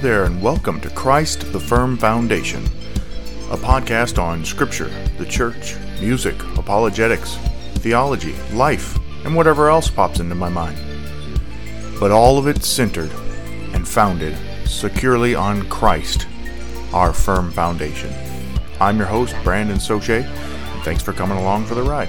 There, and welcome to Christ the Firm Foundation, a podcast on Scripture, the Church, music, apologetics, theology, life, and whatever else pops into my mind. But all of it centered and founded securely on Christ, our firm foundation. I'm your host, Brandon Soche, and thanks for coming along for the ride.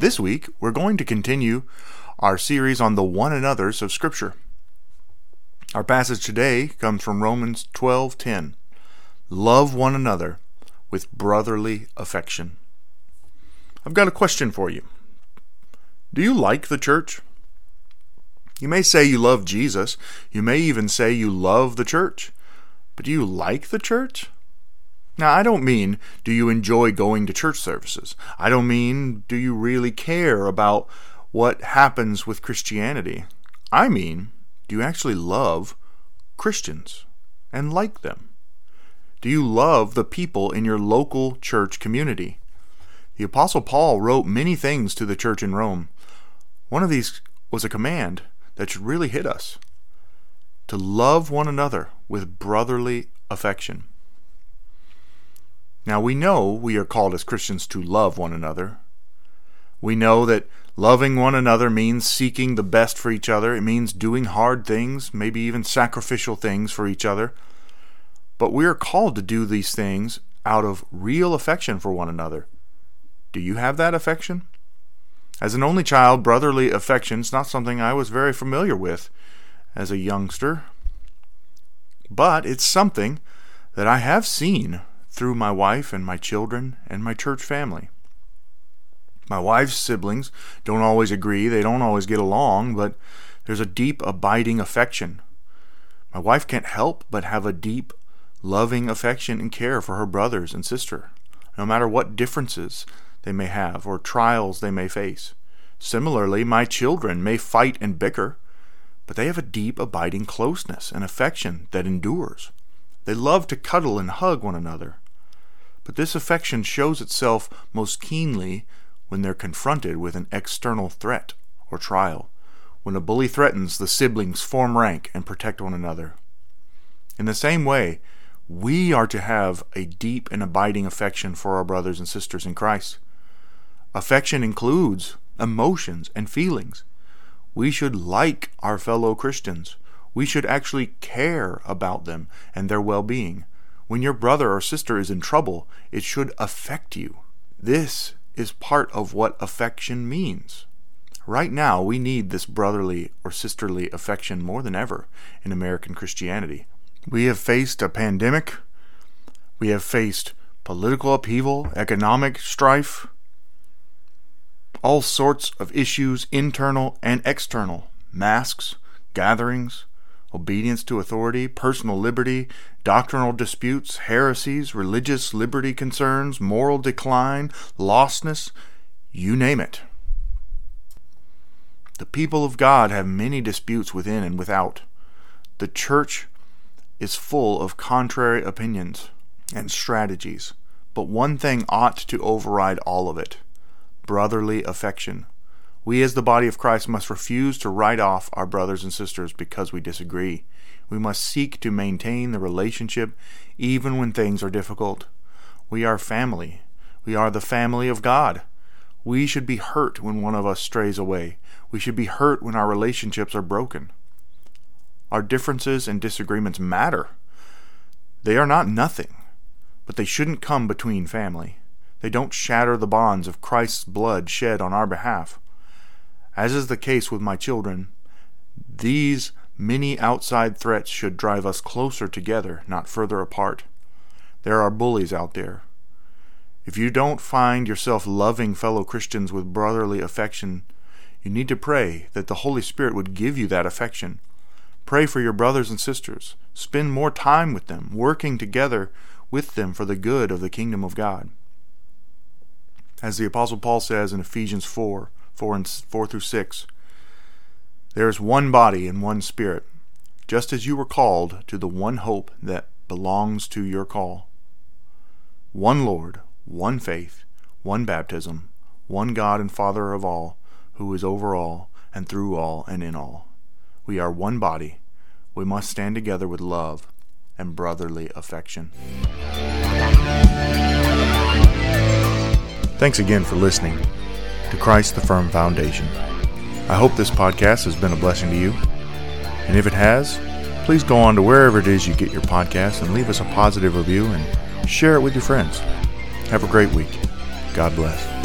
This week, we're going to continue our series on the one another's of Scripture. Our passage today comes from Romans 12:10. Love one another with brotherly affection. I've got a question for you. Do you like the church? You may say you love Jesus. You may even say you love the church. But do you like the church? Now, I don't mean do you enjoy going to church services. I don't mean do you really care about what happens with Christianity. I mean, do you actually love Christians and like them? Do you love the people in your local church community? The Apostle Paul wrote many things to the church in Rome. One of these was a command that should really hit us to love one another with brotherly affection. Now we know we are called as Christians to love one another. We know that loving one another means seeking the best for each other. It means doing hard things, maybe even sacrificial things for each other. But we are called to do these things out of real affection for one another. Do you have that affection? As an only child, brotherly affection is not something I was very familiar with as a youngster. But it's something that I have seen through my wife and my children and my church family. My wife's siblings don't always agree, they don't always get along, but there's a deep, abiding affection. My wife can't help but have a deep, loving affection and care for her brothers and sister, no matter what differences they may have or trials they may face. Similarly, my children may fight and bicker, but they have a deep, abiding closeness and affection that endures. They love to cuddle and hug one another. But this affection shows itself most keenly when they're confronted with an external threat or trial. When a bully threatens, the siblings form rank and protect one another. In the same way, we are to have a deep and abiding affection for our brothers and sisters in Christ. Affection includes emotions and feelings. We should like our fellow Christians. We should actually care about them and their well being. When your brother or sister is in trouble, it should affect you. This is part of what affection means. Right now, we need this brotherly or sisterly affection more than ever in American Christianity. We have faced a pandemic, we have faced political upheaval, economic strife, all sorts of issues, internal and external masks, gatherings, obedience to authority, personal liberty, doctrinal disputes, heresies, religious liberty concerns, moral decline, lostness, you name it. The people of God have many disputes within and without. The church is full of contrary opinions and strategies, but one thing ought to override all of it brotherly affection. We, as the body of Christ, must refuse to write off our brothers and sisters because we disagree. We must seek to maintain the relationship even when things are difficult. We are family. We are the family of God. We should be hurt when one of us strays away. We should be hurt when our relationships are broken. Our differences and disagreements matter. They are not nothing, but they shouldn't come between family. They don't shatter the bonds of Christ's blood shed on our behalf. As is the case with my children, these many outside threats should drive us closer together, not further apart. There are bullies out there. If you don't find yourself loving fellow Christians with brotherly affection, you need to pray that the Holy Spirit would give you that affection. Pray for your brothers and sisters. Spend more time with them, working together with them for the good of the kingdom of God. As the Apostle Paul says in Ephesians 4, 4 and 4 through 6. There is one body and one spirit, just as you were called to the one hope that belongs to your call. One Lord, one faith, one baptism, one God and Father of all, who is over all, and through all, and in all. We are one body. We must stand together with love and brotherly affection. Thanks again for listening to Christ the Firm Foundation. I hope this podcast has been a blessing to you. And if it has, please go on to wherever it is you get your podcast and leave us a positive review and share it with your friends. Have a great week. God bless.